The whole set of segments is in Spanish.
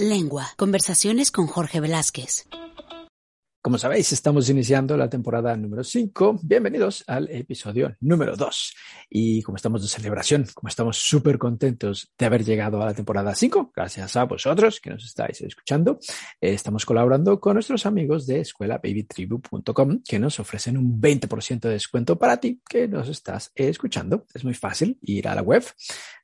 Lengua. Conversaciones con Jorge Velázquez. Como sabéis, estamos iniciando la temporada número 5. Bienvenidos al episodio número 2. Y como estamos de celebración, como estamos súper contentos de haber llegado a la temporada 5, gracias a vosotros que nos estáis escuchando, eh, estamos colaborando con nuestros amigos de escuelababytribu.com que nos ofrecen un 20% de descuento para ti que nos estás escuchando. Es muy fácil ir a la web.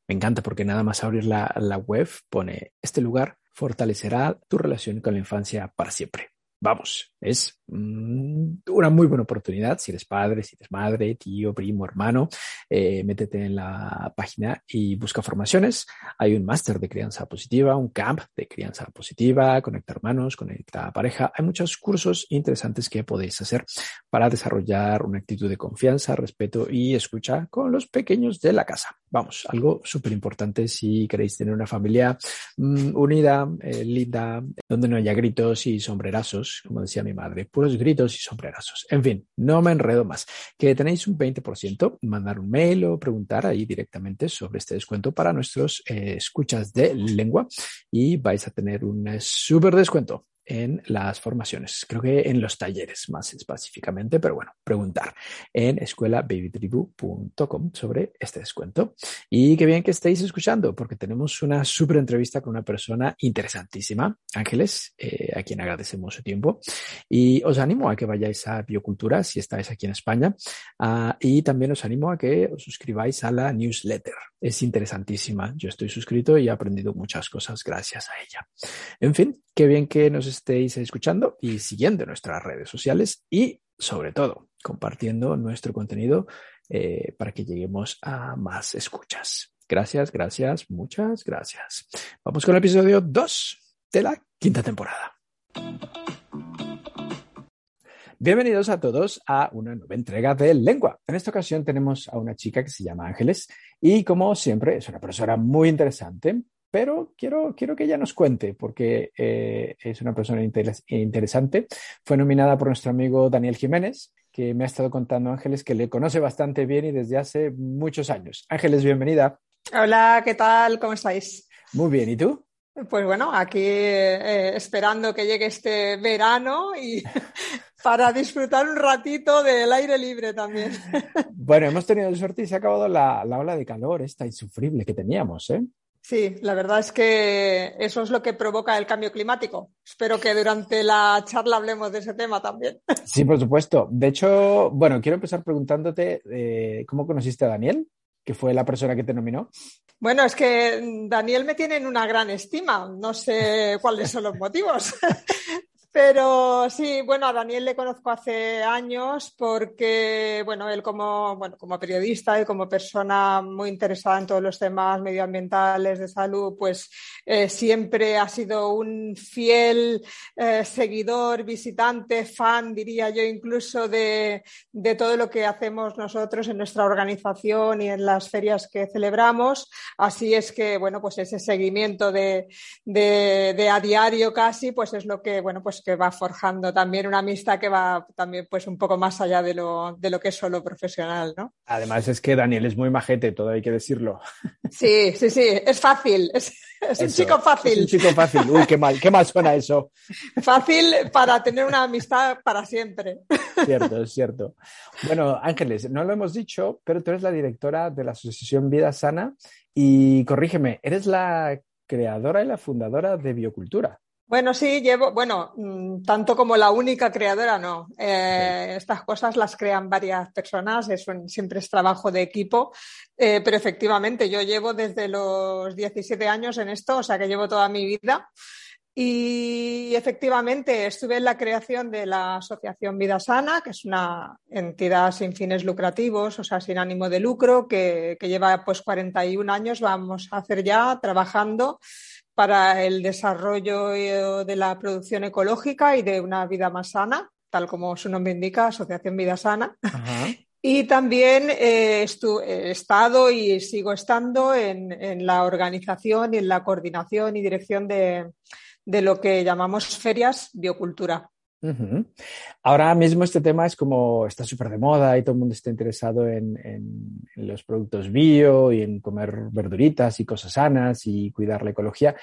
Me encanta porque nada más abrir la, web pone este lugar fortalecerá tu relación con la infancia para siempre. Vamos, es mm, una muy buena oportunidad. Si eres padre, si eres madre, tío, primo, hermano, eh, métete en la página y busca formaciones. Hay un máster de crianza positiva, un camp de crianza positiva, conecta hermanos, conecta pareja. Hay muchos cursos interesantes que podéis hacer para desarrollar una actitud de confianza, respeto y escucha con los pequeños de la casa. Vamos, algo súper importante si queréis tener una familia mm, unida, eh, linda, donde no haya gritos y sombrerazos, como decía mi madre, puros gritos y sombrerazos. En fin, no me enredo más. Que tenéis un 20%, mandar un mail o preguntar ahí directamente sobre este descuento para nuestros eh, escuchas de lengua y vais a tener un eh, súper descuento en las formaciones, creo que en los talleres más específicamente, pero bueno, preguntar en escuelababytribu.com sobre este descuento. Y qué bien que estéis escuchando, porque tenemos una súper entrevista con una persona interesantísima, Ángeles, eh, a quien agradecemos su tiempo. Y os animo a que vayáis a Biocultura si estáis aquí en España. Uh, y también os animo a que os suscribáis a la newsletter. Es interesantísima. Yo estoy suscrito y he aprendido muchas cosas gracias a ella. En fin, qué bien que nos estéis escuchando y siguiendo nuestras redes sociales y sobre todo compartiendo nuestro contenido eh, para que lleguemos a más escuchas. Gracias, gracias, muchas gracias. Vamos con el episodio 2 de la quinta temporada. Bienvenidos a todos a una nueva entrega de Lengua. En esta ocasión tenemos a una chica que se llama Ángeles y como siempre es una persona muy interesante, pero quiero, quiero que ella nos cuente porque eh, es una persona interesante. Fue nominada por nuestro amigo Daniel Jiménez, que me ha estado contando Ángeles que le conoce bastante bien y desde hace muchos años. Ángeles, bienvenida. Hola, ¿qué tal? ¿Cómo estáis? Muy bien, ¿y tú? Pues bueno, aquí eh, esperando que llegue este verano y para disfrutar un ratito del aire libre también. Bueno, hemos tenido suerte y se ha acabado la, la ola de calor esta insufrible que teníamos, ¿eh? Sí, la verdad es que eso es lo que provoca el cambio climático. Espero que durante la charla hablemos de ese tema también. Sí, por supuesto. De hecho, bueno, quiero empezar preguntándote eh, cómo conociste a Daniel, que fue la persona que te nominó. Bueno, es que Daniel me tiene en una gran estima. No sé cuáles son los motivos. Pero sí, bueno, a Daniel le conozco hace años porque, bueno, él como, bueno, como periodista y como persona muy interesada en todos los temas medioambientales, de salud, pues eh, siempre ha sido un fiel eh, seguidor, visitante, fan, diría yo, incluso de, de, todo lo que hacemos nosotros en nuestra organización y en las ferias que celebramos. Así es que, bueno, pues ese seguimiento de, de, de a diario casi, pues es lo que, bueno, pues que va forjando también una amistad que va también pues un poco más allá de lo, de lo que es solo profesional, ¿no? Además es que Daniel es muy majete, todo hay que decirlo. Sí, sí, sí, es fácil, es, es un chico fácil. Es un chico fácil, uy, qué mal, qué mal suena eso. Fácil para tener una amistad para siempre. Cierto, es cierto. Bueno, Ángeles, no lo hemos dicho, pero tú eres la directora de la Asociación Vida Sana y corrígeme, eres la creadora y la fundadora de Biocultura. Bueno, sí, llevo, bueno, mm, tanto como la única creadora, no. Eh, estas cosas las crean varias personas, eso siempre es trabajo de equipo, eh, pero efectivamente yo llevo desde los 17 años en esto, o sea que llevo toda mi vida. Y efectivamente estuve en la creación de la Asociación Vida Sana, que es una entidad sin fines lucrativos, o sea, sin ánimo de lucro, que, que lleva pues 41 años, vamos a hacer ya trabajando para el desarrollo eh, de la producción ecológica y de una vida más sana, tal como su nombre indica, Asociación Vida Sana. Y también eh, he estado y sigo estando en, la organización y en la coordinación y dirección de, de lo que llamamos ferias biocultura. Ahora mismo este tema es como está súper de moda y todo el mundo está interesado en, los productos bio y en comer verduritas y cosas sanas y cuidar la ecología.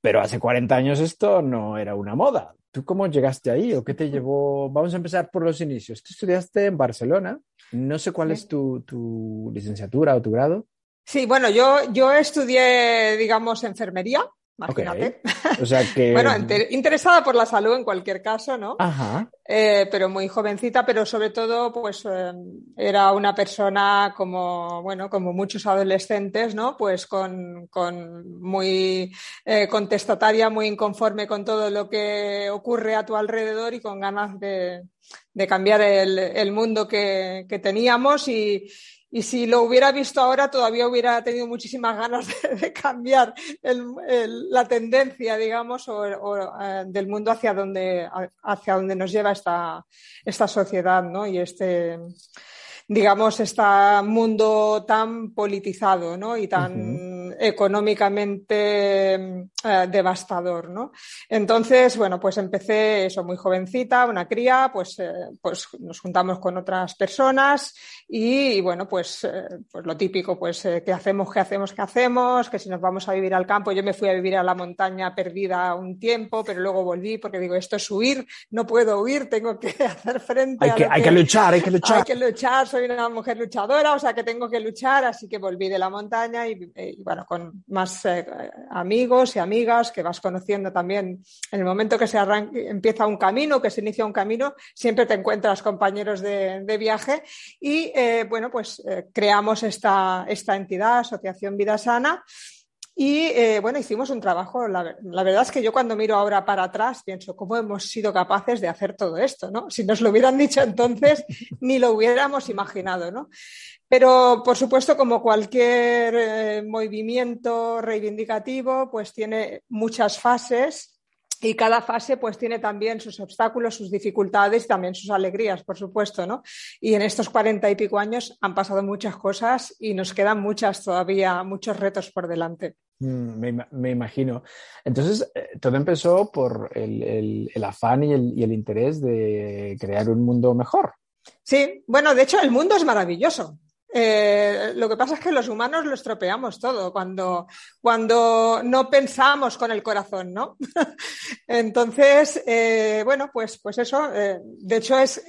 pero hace 40 años esto no era una moda. ¿Tú cómo llegaste ahí o qué te llevó? Vamos a empezar por los inicios. Tú estudiaste en Barcelona. No sé cuál es tu, tu licenciatura o tu grado. Sí, bueno, yo, yo estudié, digamos, enfermería Imagínate. O sea que... bueno, interesada por la salud en cualquier caso, ¿no? Ajá. Eh, pero muy jovencita, pero sobre todo, pues eh, era una persona como, bueno, como muchos adolescentes, ¿no? Pues con, con muy eh, contestataria, muy inconforme con todo lo que ocurre a tu alrededor y con ganas de, de cambiar el, el mundo que, que teníamos y, y si lo hubiera visto ahora, todavía hubiera tenido muchísimas ganas de, cambiar la tendencia, digamos, o, eh, del mundo hacia donde, hacia donde nos lleva esta, esta sociedad, ¿no? Y este, digamos, este mundo tan politizado, ¿no? Y tan económicamente eh, devastador, ¿no? Entonces, bueno, pues empecé eso muy jovencita, una cría, pues, eh, pues nos juntamos con otras personas y, bueno, pues, eh, pues lo típico, pues qué hacemos, qué hacemos, qué hacemos, que si nos vamos a vivir al campo, yo me fui a vivir a la montaña perdida un tiempo, pero luego volví porque digo, esto es huir, no puedo huir, tengo que hacer frente hay a que, hay que luchar, hay que luchar. Hay que luchar, soy una mujer luchadora, o sea que tengo que luchar, así que volví de la montaña y, y bueno, con más eh, amigos y amigas que vas conociendo también. En el momento que se empieza un camino, que se inicia un camino, siempre te encuentras compañeros de, viaje y, eh, bueno, pues eh, creamos esta, esta entidad, Asociación Vida Sana. Y bueno, hicimos un trabajo. La, la, verdad es que yo cuando miro ahora para atrás pienso cómo hemos sido capaces de hacer todo esto, ¿no? Si nos lo hubieran dicho entonces, ni lo hubiéramos imaginado, ¿no? Pero, por supuesto, como cualquier eh, movimiento reivindicativo, pues tiene muchas fases y cada fase pues tiene también sus obstáculos, sus dificultades y también sus alegrías, por supuesto, ¿no? Y en estos cuarenta y pico años han pasado muchas cosas y nos quedan muchas todavía, muchos retos por delante. Mm, me, imagino. Entonces, eh, todo empezó por el, afán y el interés de crear un mundo mejor. Sí, bueno, de hecho el mundo es maravilloso. Eh, lo que pasa es que los humanos lo estropeamos todo cuando, cuando no pensamos con el corazón, ¿no? Entonces, eh, bueno, pues, pues eso, de hecho es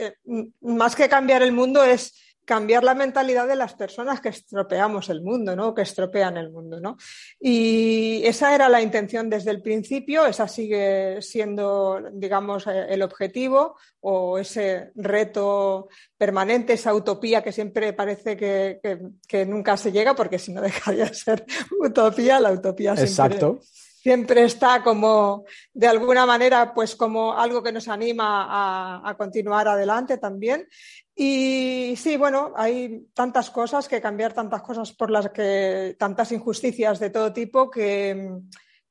más que cambiar el mundo, es cambiar la mentalidad de las personas que estropeamos el mundo, ¿no? Que estropean el mundo, ¿no? Y esa era la intención desde el principio, esa sigue siendo, digamos, eh, el objetivo o ese reto permanente, esa utopía que siempre parece que, nunca se llega, porque si no dejaría de ser utopía, la utopía siempre, Exacto siempre está como, de alguna manera, pues como algo que nos anima a, a, continuar adelante también. Y sí, bueno, hay tantas cosas que cambiar, tantas cosas por las que, tantas injusticias de todo tipo que,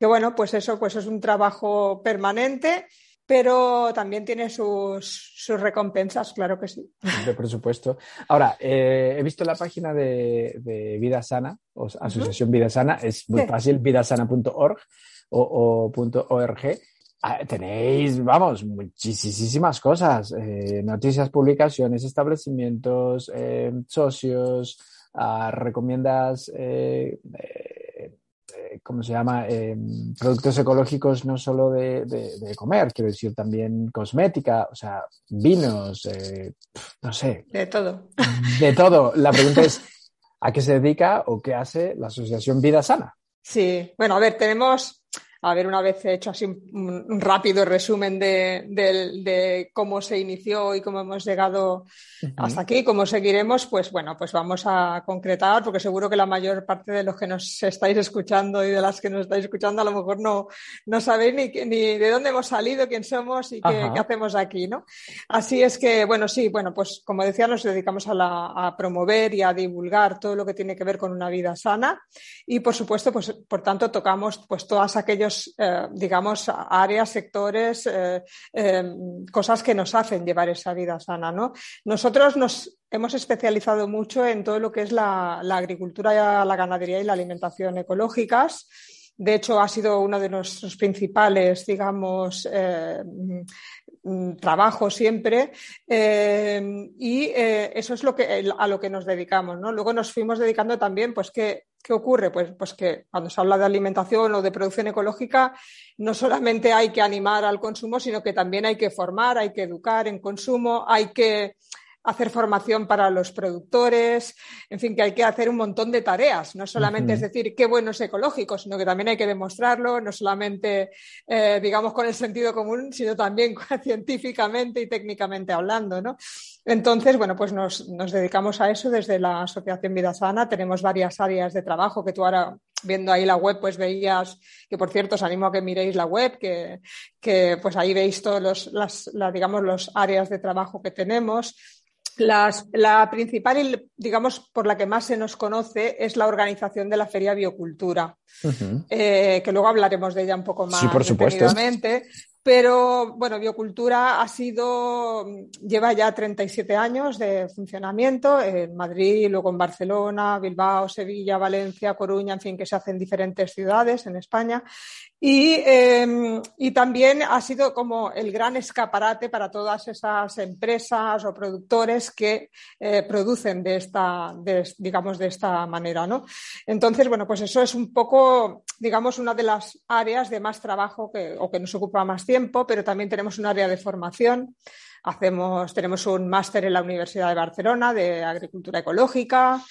que bueno, pues eso pues es un trabajo permanente pero también tiene sus, sus, recompensas, claro que sí. Por supuesto. Ahora, eh, he visto la página de, de Vida Sana, o Asociación Vida Sana, es muy fácil, vidasana.org o, o .org. Ah, tenéis, vamos, muchísimas cosas, eh, noticias, publicaciones, establecimientos, eh, socios, uh, recomiendas, eh, ¿cómo se llama? productos ecológicos no solo de, de, comer, quiero decir también cosmética, o sea, vinos, no sé. De todo. De todo. La pregunta es, ¿a qué se dedica o qué hace la Asociación Vida Sana? Sí, bueno, a ver, tenemos haber una vez hecho así un, rápido resumen de, cómo se inició y cómo hemos llegado hasta aquí, cómo seguiremos, pues bueno, pues vamos a concretar, porque seguro que la mayor parte de los que nos estáis escuchando y de las que nos estáis escuchando a lo mejor no, no sabéis ni, ni de dónde hemos salido, quién somos y qué, hacemos aquí, ¿no? Así es que, bueno, sí, bueno, pues como decía, nos dedicamos a, la, a promover y a divulgar todo lo que tiene que ver con una vida sana. Y, por supuesto, pues por tanto, tocamos pues todas aquellos eh, digamos, áreas, sectores, eh, em, cosas que nos hacen llevar esa vida sana. ¿no? Nosotros nos hemos especializado mucho en todo lo que es la, agricultura, la ganadería y la alimentación ecológicas. De hecho, ha sido uno de nuestros principales, digamos, eh, mm, trabajos siempre em, y eso es lo que, a lo que nos dedicamos. ¿no? Luego nos fuimos dedicando también, pues, que ¿Qué ocurre? Pues, pues que cuando se habla de alimentación o de producción ecológica, no solamente hay que animar al consumo, sino que también hay que formar, hay que educar en consumo, hay que hacer formación para los productores, en fin, que hay que hacer un montón de tareas. No solamente es decir qué bueno es ecológico, sino que también hay que demostrarlo, no solamente, eh, digamos, con el sentido común, sino también científicamente y técnicamente hablando, ¿no? Entonces, bueno, pues nos, nos, dedicamos a eso desde la Asociación Vida Sana. Tenemos varias áreas de trabajo que tú ahora viendo ahí la web, pues veías, que por cierto os animo a que miréis la web, que, que pues ahí veis todos los, las, digamos, los áreas de trabajo que tenemos la principal, digamos, por la que más se nos conoce es la organización de la Feria Biocultura, eh, que luego hablaremos de ella un poco más sí, por supuesto. Pero bueno, Biocultura ha sido, lleva ya 37 años de funcionamiento en Madrid, luego en Barcelona, Bilbao, Sevilla, Valencia, Coruña, en fin, que se hace en diferentes ciudades en España. Y, em, y, también ha sido como el gran escaparate para todas esas empresas o productores que eh, producen de esta, digamos, de esta manera, ¿no? Entonces, bueno, pues eso es un poco, digamos, una de las áreas de más trabajo que, o que nos ocupa más tiempo, pero también tenemos un área de formación. Hacemos, tenemos un máster en la Universidad de Barcelona de Agricultura Ecológica.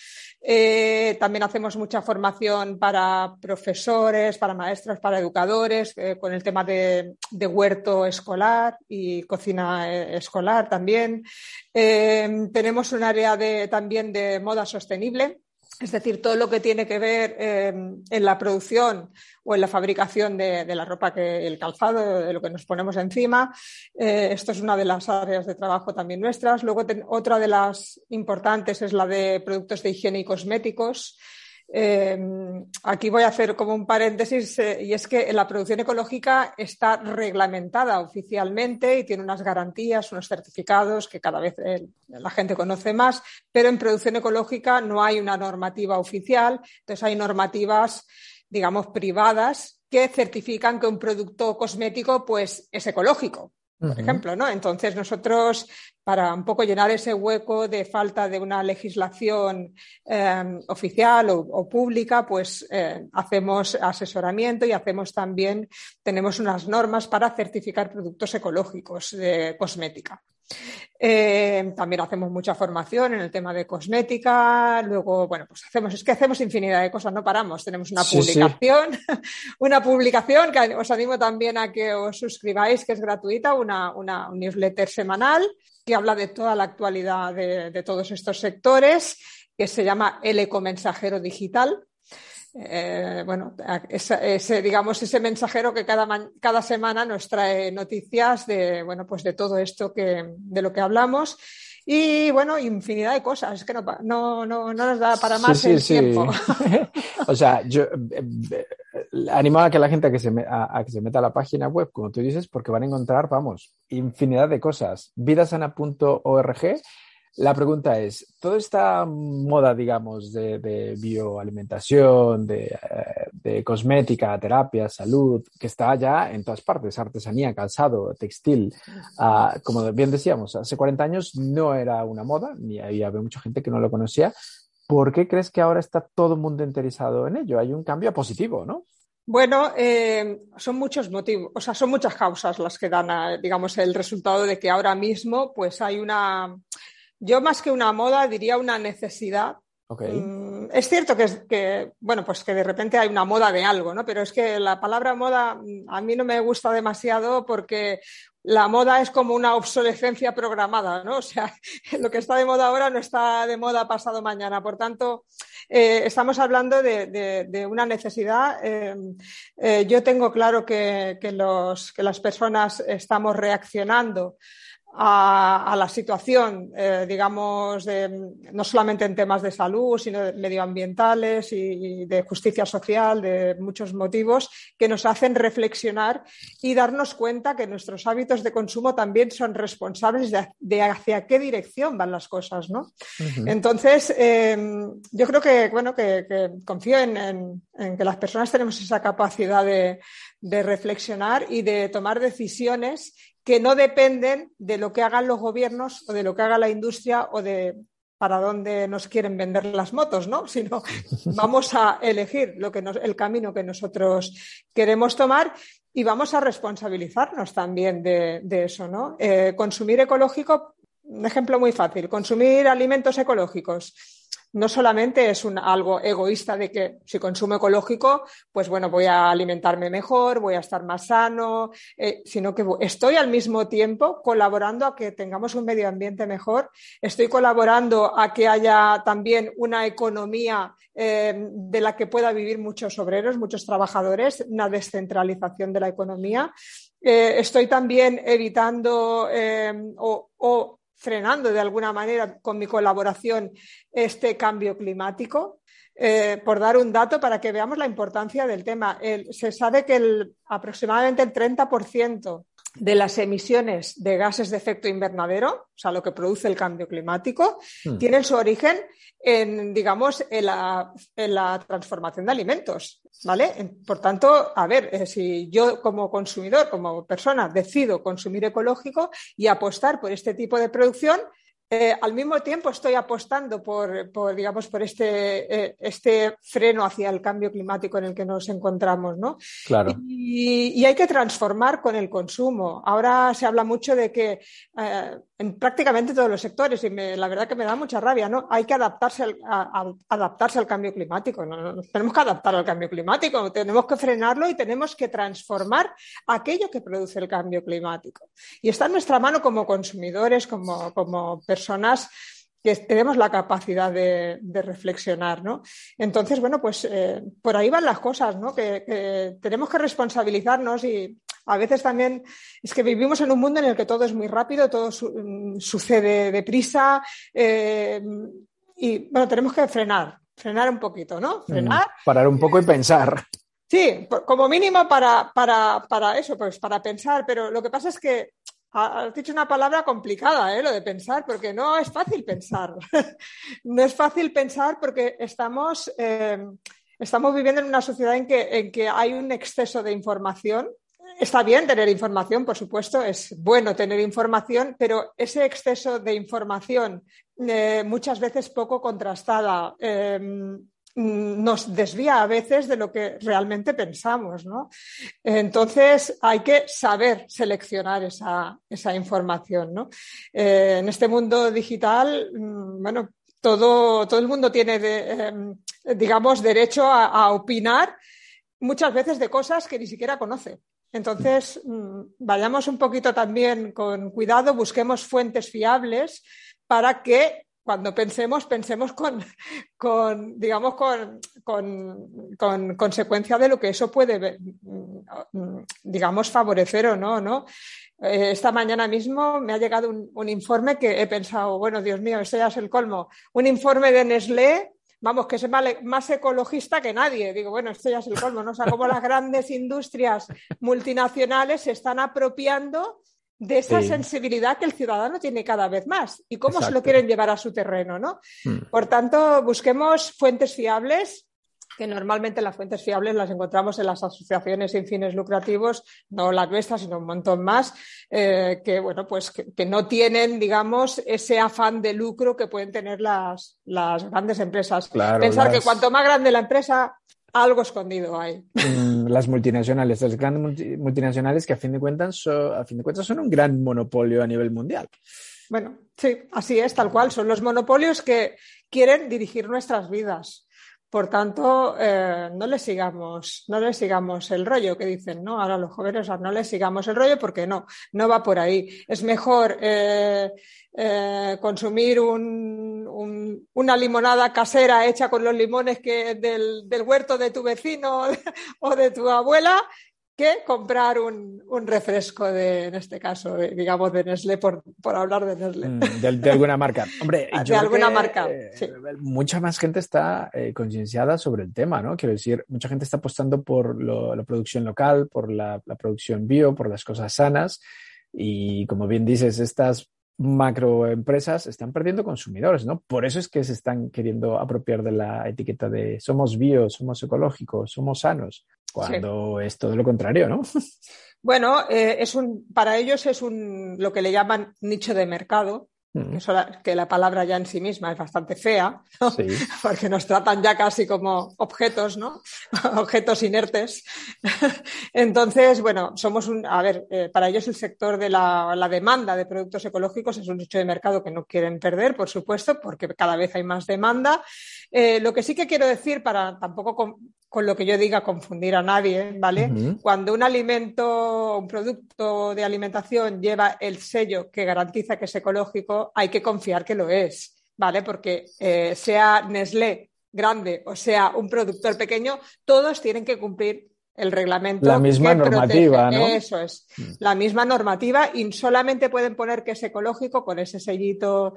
Eh, también hacemos mucha formación para profesores, para maestros, para educadores, eh, con el tema de, huerto escolar y cocina eh, escolar también. tenemos un área de, también de moda sostenible es decir, todo lo que tiene que ver em, en la producción o en la fabricación de, la ropa, que el calzado, de lo que nos ponemos encima. Eh, esto es una de las áreas de trabajo también nuestras. Luego, otra de las importantes es la de productos de higiene y cosméticos. Eh, aquí voy a hacer como un paréntesis eh, y es que la producción ecológica está reglamentada oficialmente y tiene unas garantías, unos certificados que cada vez eh, la gente conoce más, pero en producción ecológica no hay una normativa oficial, entonces hay normativas, digamos, privadas que certifican que un producto cosmético pues, es ecológico por ejemplo, ¿no? Entonces nosotros, para un poco llenar ese hueco de falta de una legislación em, oficial o, pública, pues eh, hacemos asesoramiento y hacemos también, tenemos unas normas para certificar productos ecológicos de cosmética. Eh, también hacemos mucha formación en el tema de cosmética. Luego, bueno, pues hacemos, es que hacemos infinidad de cosas, no paramos. Tenemos una publicación, una publicación que os animo también a que os suscribáis, que es gratuita, una, una un newsletter semanal que habla de toda la actualidad de, de todos estos sectores, que se llama El Ecomensajero Digital. Eh, bueno, ese, digamos, ese mensajero que cada, cada semana nos trae noticias de, bueno, pues de todo esto que, de lo que hablamos. Y bueno, infinidad de cosas, es que no, no, no, nos da para más el tiempo. o sea, yo eh, eh, animo a que la gente a que, se a, que se meta a la página web, como tú dices, porque van a encontrar, vamos, infinidad de cosas. Vidasana.org la pregunta es, toda esta moda, digamos, de, bioalimentación, de, eh, de, cosmética, terapia, salud, que está ya en todas partes, artesanía, calzado, textil, ah, como bien decíamos, hace 40 años no era una moda, ni había mucha gente que no lo conocía. ¿Por qué crees que ahora está todo el mundo interesado en ello? Hay un cambio positivo, ¿no? Bueno, eh, son muchos motivos, o sea, son muchas causas las que dan, digamos, el resultado de que ahora mismo, pues hay una yo más que una moda diría una necesidad. Mm, es cierto que, bueno, pues que de repente hay una moda de algo, ¿no? Pero es que la palabra moda mm, a mí no me gusta demasiado porque la moda es como una obsolescencia programada, ¿no? O sea, lo que está de moda ahora no está de moda pasado mañana. Por tanto, eh, estamos hablando de, una necesidad. Eh, eh, yo tengo claro que, los, que las personas estamos reaccionando a, la situación, eh, digamos, no solamente en temas de salud, sino de medioambientales y, de justicia social, de muchos motivos, que nos hacen reflexionar y darnos cuenta que nuestros hábitos de consumo también son responsables de, hacia qué dirección van las cosas, ¿no? Entonces, em, yo creo que, bueno, que, confío en, que las personas tenemos esa capacidad de, de reflexionar y de tomar decisiones que no dependen de lo que hagan los gobiernos o de lo que haga la industria o de para dónde nos quieren vender las motos, ¿no? Sino vamos a elegir lo que el camino que nosotros queremos tomar y vamos a responsabilizarnos también de, eso, ¿no? Eh, consumir ecológico, un ejemplo muy fácil, consumir alimentos ecológicos no solamente es un, algo egoísta de que si consumo ecológico, pues bueno, voy a alimentarme mejor, voy a estar más sano, eh, sino que estoy al mismo tiempo colaborando a que tengamos un medio ambiente mejor, estoy colaborando a que haya también una economía eh, de la que pueda vivir muchos obreros, muchos trabajadores, una descentralización de la economía. Eh, estoy también evitando o frenando de alguna manera con mi colaboración este cambio climático. Eh, por dar un dato para que veamos la importancia del tema, se sabe que el, aproximadamente el 30% de las emisiones de gases de efecto invernadero, o sea, lo que produce el cambio climático, hmm. tienen su origen en, digamos, en la, transformación de alimentos, ¿vale? Por tanto, a ver, eh, si yo como consumidor, como persona, decido consumir ecológico y apostar por este tipo de producción, eh, al mismo tiempo estoy apostando por, digamos, por este, eh, este, freno hacia el cambio climático en el que nos encontramos, ¿no? Claro. Y, hay que transformar con el consumo. Ahora se habla mucho de que eh, en prácticamente todos los sectores, y la verdad que me da mucha rabia, ¿no? Hay que adaptarse al, adaptarse al cambio climático. ¿no? tenemos que adaptar al cambio climático, tenemos que frenarlo y tenemos que transformar aquello que produce el cambio climático. Y está en nuestra mano como consumidores, como, como personas personas que tenemos la capacidad de, reflexionar, ¿no? Entonces, bueno, pues eh, por ahí van las cosas, ¿no? Que, tenemos que responsabilizarnos y a veces también es que vivimos en un mundo en el que todo es muy rápido, todo mm, sucede deprisa eh, y, bueno, tenemos que frenar, frenar un poquito, ¿no? Mm, frenar. parar un poco y pensar. Sí, como mínimo para, para, para eso, pues para pensar, pero lo que pasa es que Has dicho una palabra complicada, ¿eh? lo de pensar, porque no es fácil pensar. no es fácil pensar porque estamos, eh, estamos viviendo en una sociedad en que, en que hay un exceso de información. Está bien tener información, por supuesto, es bueno tener información, pero ese exceso de información, eh, muchas veces poco contrastada, Mm, nos desvía a veces de lo que realmente pensamos, ¿no? Entonces hay que saber seleccionar esa, información, ¿no? Eh, en este mundo digital, mm, bueno, todo, todo el mundo tiene, em, digamos, derecho a, opinar muchas veces de cosas que ni siquiera conoce. Entonces, mm, vayamos un poquito también con cuidado, busquemos fuentes fiables para que cuando pensemos, pensemos con, digamos, con, con, consecuencia de lo que eso puede, digamos, favorecer o no, ¿no? Eh, esta mañana mismo me ha llegado un, informe que he pensado, bueno, Dios mío, ese ya es el colmo. Un informe de Nestlé, vamos, que es más ecologista que nadie. Digo, bueno, esto ya es el colmo, ¿no? O sea, cómo las grandes industrias multinacionales se están apropiando de esa sensibilidad que el ciudadano tiene cada vez más y cómo se lo quieren llevar a su terreno, ¿no? Hmm. Por tanto, busquemos fuentes fiables que normalmente las fuentes fiables las encontramos en las asociaciones sin fines lucrativos, no la nuestra, sino un montón más, eh, que bueno, pues que, no tienen, digamos, ese afán de lucro que pueden tener las, las grandes empresas. Pensar que cuanto más grande la empresa, algo escondido hay. Mm, las multinacionales, las grandes multinacionales que a fin de cuentas, a fin de cuentas son un gran monopolio a nivel mundial. Bueno, sí, así es, tal cual. Son los monopolios que quieren dirigir nuestras vidas. Por tanto, eh, no le sigamos, no le sigamos el rollo que dicen, ¿no? Ahora los jóvenes, no le sigamos el rollo porque no, no va por ahí. Es mejor eh, eh, consumir una limonada casera hecha con los limones que del, del huerto de tu vecino o de tu abuela que comprar un, refresco de, en este caso, digamos, de Nestlé, por, hablar de Nestlé. Mm, de, alguna marca. Hombre, de alguna marca. Eh, mucha más gente está eh, concienciada sobre el tema, ¿no? Quiero decir, mucha gente está apostando por la producción local, por la, producción bio, por las cosas sanas. Y como bien dices, estas macroempresas están perdiendo consumidores, ¿no? Por eso es que se están queriendo apropiar de la etiqueta de somos bio, somos ecológicos, somos sanos cuando es todo lo contrario, ¿no? Bueno, eh, es un, para ellos es un, lo que le llaman nicho de mercado. Mm. que la palabra ya en sí misma es bastante fea, porque nos tratan ya casi como objetos, ¿no? objetos inertes. Entonces, bueno, somos un, a ver, eh, para ellos el sector de la, demanda de productos ecológicos es un nicho de mercado que no quieren perder, por supuesto, porque cada vez hay más demanda. Eh, lo que sí que quiero decir, para tampoco con, lo que yo diga confundir a nadie, ¿vale? Cuando un alimento, un producto de alimentación lleva el sello que garantiza que es ecológico, hay que confiar que lo es, ¿vale? Porque eh, sea Nestlé grande o sea un productor pequeño, todos tienen que cumplir el reglamento. La misma normativa, ¿no? Eso es, mm. la misma normativa y solamente pueden poner que es ecológico con ese sellito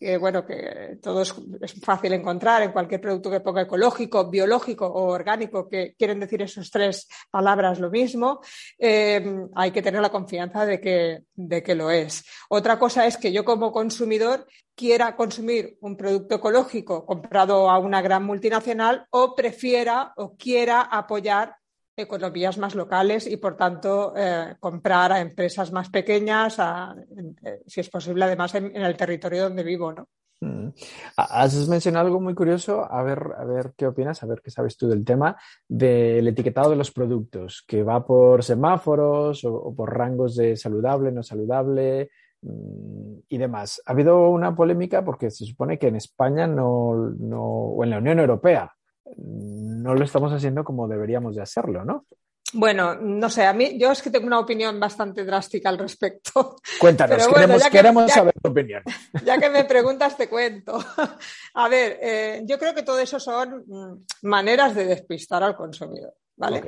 que, bueno, que todo es, fácil encontrar en cualquier producto que ponga ecológico, biológico o orgánico, que quieren decir esas tres palabras lo mismo. Eh, hay que tener la confianza de que, de que lo es. Otra cosa es que yo como consumidor quiera consumir un producto ecológico comprado a una gran multinacional o prefiera o quiera apoyar economías más locales y, por tanto, eh, comprar a empresas más pequeñas, eh, si es posible, además, en, el territorio donde vivo, ¿no? Mm. Has mencionado algo muy curioso, a ver, a ver qué opinas, a ver qué sabes tú del tema del etiquetado de los productos, que va por semáforos o, por rangos de saludable, no saludable mm, y demás. Ha habido una polémica porque se supone que en España no, no o en la Unión Europea no lo estamos haciendo como deberíamos de hacerlo, ¿no? Bueno, no sé, a mí yo es que tengo una opinión bastante drástica al respecto. Cuéntanos, queremos, saber tu opinión. Ya que me preguntas, te cuento. A ver, eh, yo creo que todo eso son mm, maneras de despistar al consumidor, ¿vale?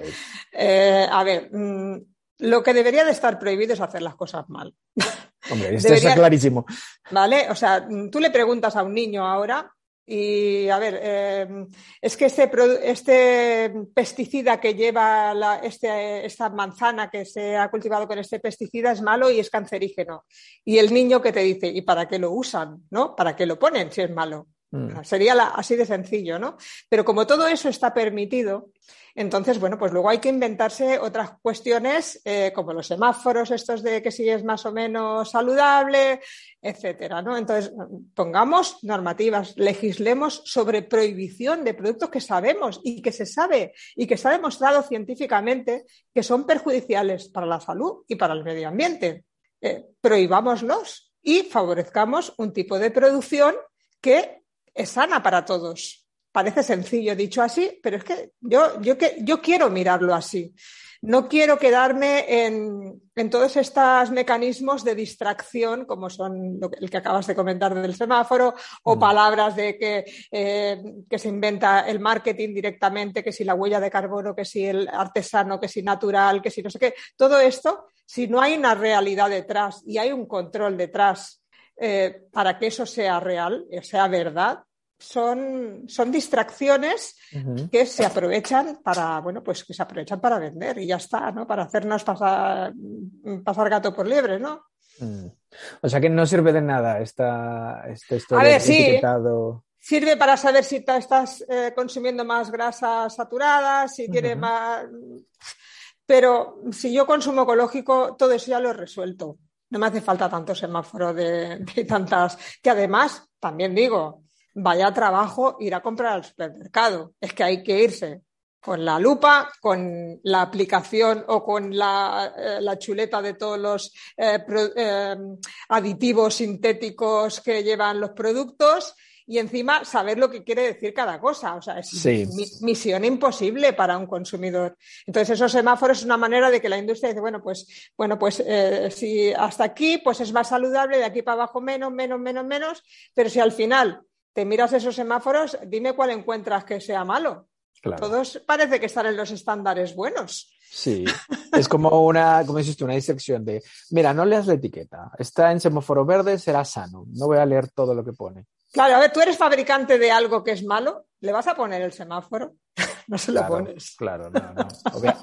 Eh, a ver, mm, lo que debería de estar prohibido es hacer las cosas mal. Hombre, esto está clarísimo. ¿Vale? O sea, tú le preguntas a un niño ahora y a ver, eh, es que este, este, pesticida que lleva la, este, esta manzana que se ha cultivado con este pesticida es malo y es cancerígeno. Y el niño que te dice, ¿y para qué lo usan? ¿No? ¿Para qué lo ponen si es malo? Mm. Sería así de sencillo, ¿no? Pero como todo eso está permitido, entonces, bueno, pues luego hay que inventarse otras cuestiones eh, como los semáforos, estos de que si es más o menos saludable, etcétera, ¿no? Entonces, pongamos normativas, legislemos sobre prohibición de productos que sabemos y que se sabe y que se ha demostrado científicamente que son perjudiciales para la salud y para el medio ambiente. Eh, prohibámoslos y favorezcamos un tipo de producción que es sana para todos. Parece sencillo dicho así, pero es que yo, yo, yo quiero mirarlo así. No quiero quedarme en, todos estos mecanismos de distracción, como son el que acabas de comentar del semáforo, o mm. palabras de que, eh, que se inventa el marketing directamente, que si la huella de carbono, que si el artesano, que si natural, que si no sé qué. Todo esto, si no hay una realidad detrás y hay un control detrás eh, para que eso sea real, sea verdad, son, son distracciones que se aprovechan para, bueno, pues que se aprovechan para vender y ya está, ¿no? Para hacernos pasar, pasar gato por liebre, ¿no? Mm. O sea que no sirve de nada esta, esta historia etiquetado. Sirve para saber si estás eh, consumiendo más grasas saturadas, si tiene más. Pero si yo consumo ecológico, todo eso ya lo he resuelto. No me hace falta tanto semáforo de, de tantas. Que además, también digo, vaya trabajo ir a comprar al supermercado. Es que hay que irse con la lupa, con la aplicación o con la, eh, chuleta de todos los eh, eh, aditivos sintéticos que llevan los productos y encima saber lo que quiere decir cada cosa. O sea, es misión imposible para un consumidor. Entonces, esos semáforos es una manera de que la industria dice, bueno, pues, bueno, pues si hasta aquí, pues es más saludable, de aquí para abajo menos, menos, menos, menos, pero si al final te miras esos semáforos, dime cuál encuentras que sea malo. Todos parece que están en los estándares buenos. Sí, es como una, como dices una disección de, mira, no leas la etiqueta, está en semáforo verde, será sano, no voy a leer todo lo que pone. Claro, a ver, tú eres fabricante de algo que es malo, ¿le vas a poner el semáforo? no se lo pones. Claro, no, no.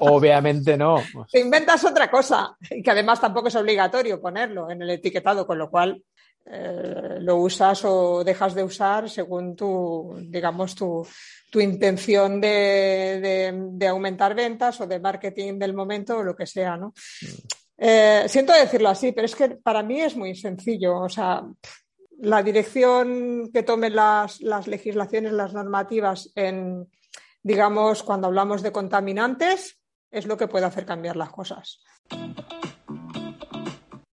obviamente no. Te inventas otra cosa, y que además tampoco es obligatorio ponerlo en el etiquetado, con lo cual eh, lo usas o dejas de usar según tu, digamos, tu, intención de, aumentar ventas o de marketing del momento o lo que sea, ¿no? Mm. Eh, siento decirlo así, pero es que para mí es muy sencillo. O sea, la dirección que tomen las, las legislaciones, las normativas en, digamos, cuando hablamos de contaminantes, es lo que puede hacer cambiar las cosas.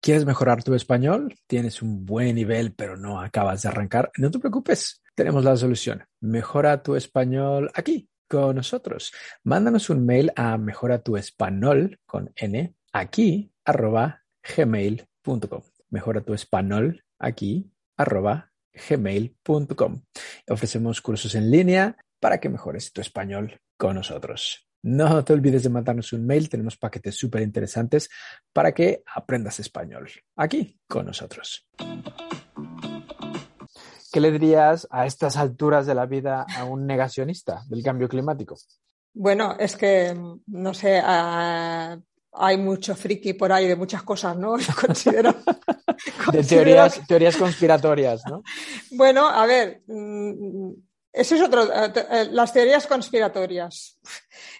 ¿Quieres mejorar tu español? Tienes un buen nivel, pero no acabas de arrancar. No te preocupes, tenemos la solución. Mejora tu español aquí con nosotros. Mándanos un mail a mejora tu español con n aquí arroba gmail.com. Mejora tu español aquí arroba gmail.com. Ofrecemos cursos en línea para que mejores tu español con nosotros. No te olvides de mandarnos un mail, tenemos paquetes súper interesantes para que aprendas español aquí con nosotros. ¿Qué le dirías a estas alturas de la vida a un negacionista del cambio climático? Bueno, es que, no sé, uh, hay mucho friki por ahí de muchas cosas, ¿no? Yo considero. de teorías, teorías conspiratorias, ¿no? Bueno, a ver, mm, eso es otro. Eh, eh, las teorías conspiratorias.